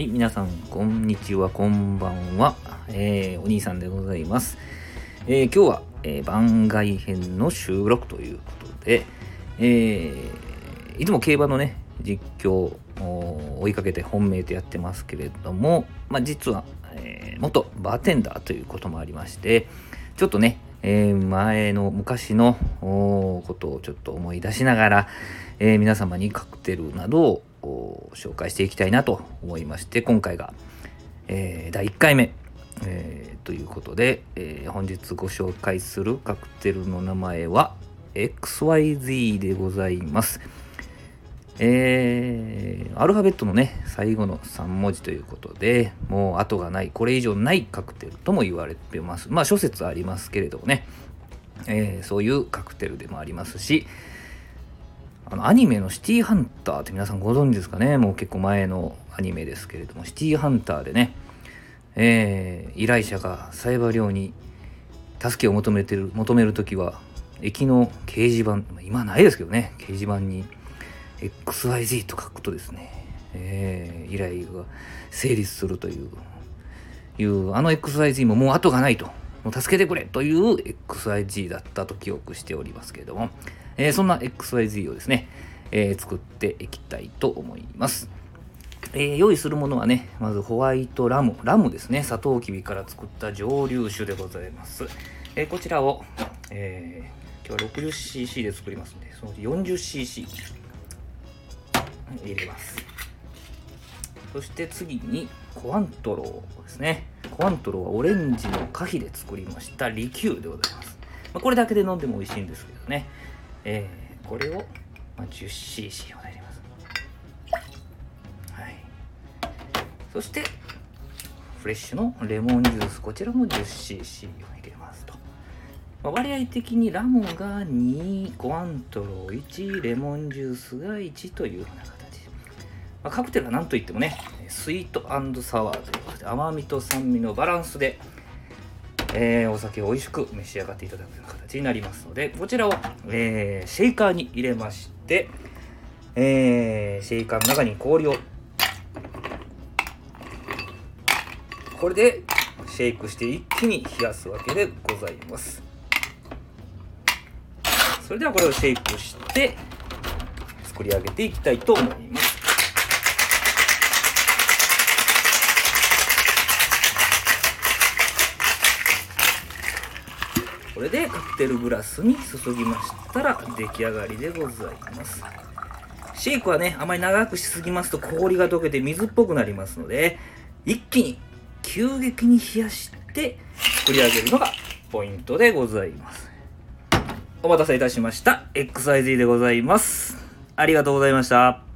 はい、皆さん、こんにちは、こんばんは。えー、お兄さんでございます。えー、今日は、えー、番外編の収録ということで、え、いつも競馬のね、実況を追いかけて本命とやってますけれども、まあ、実は、え、元バーテンダーということもありまして、ちょっとね、え、前の昔のことをちょっと思い出しながら、え、皆様にカクテルなどを紹介していきたいなと思いまして今回が、えー、第1回目、えー、ということで、えー、本日ご紹介するカクテルの名前は XYZ でございます。えー、アルファベットのね、最後の3文字ということで、もう後がない、これ以上ないカクテルとも言われてます。まあ諸説ありますけれどもね、えー、そういうカクテルでもありますし、あのアニメのシティーハンターって皆さんご存知ですかね？もう結構前のアニメですけれども、シティーハンターでね、えー、依頼者がサイバー寮に助けを求めてる、求めるときは、駅の掲示板、今ないですけどね、掲示板に XYZ と書くとですね、えー、依頼が成立するという、いうあの XYZ ももう後がないと、もう助けてくれという XYZ だったと記憶しておりますけれども、えー、そんな XYZ をですね、えー、作っていきたいと思います。えー、用意するものはね、まずホワイトラム、ラムですね、サトウキビから作った蒸留酒でございます。えー、こちらを、えー、今日は 60cc で作りますので、そのうち 40cc 入れます。そして次にコアントローですね。コアントロはオレンジの果皮で作りましたリキューでございます。まあ、これだけで飲んでも美味しいんですけどね。えー、これを、まあ、10cc を入れます。はい。そして、フレッシュのレモンジュース、こちらも 10cc を入れますと。まあ、割合的にラムが2、コアントロ1、レモンジュースが1というような形。まあ、カクテルは何といってもね、スイートサワーということで、甘みと酸味のバランスで、えー、お酒を美味しく召し上がっていただく形になりますので、こちらを、えー、シェイカーに入れまして、えー、シェイカーの中に氷を、これでシェイクして一気に冷やすわけでございます。それではこれをシェイクして作り上げていきたいと思います。これでカクテルグラスに注ぎましたら出来上がりでございます。シェイクはねあまり長くしすぎますと氷が溶けて水っぽくなりますので一気に急激に冷やして作り上げるのがポイントでございます。お待たせいたしました。XIZ でございます。ありがとうございました。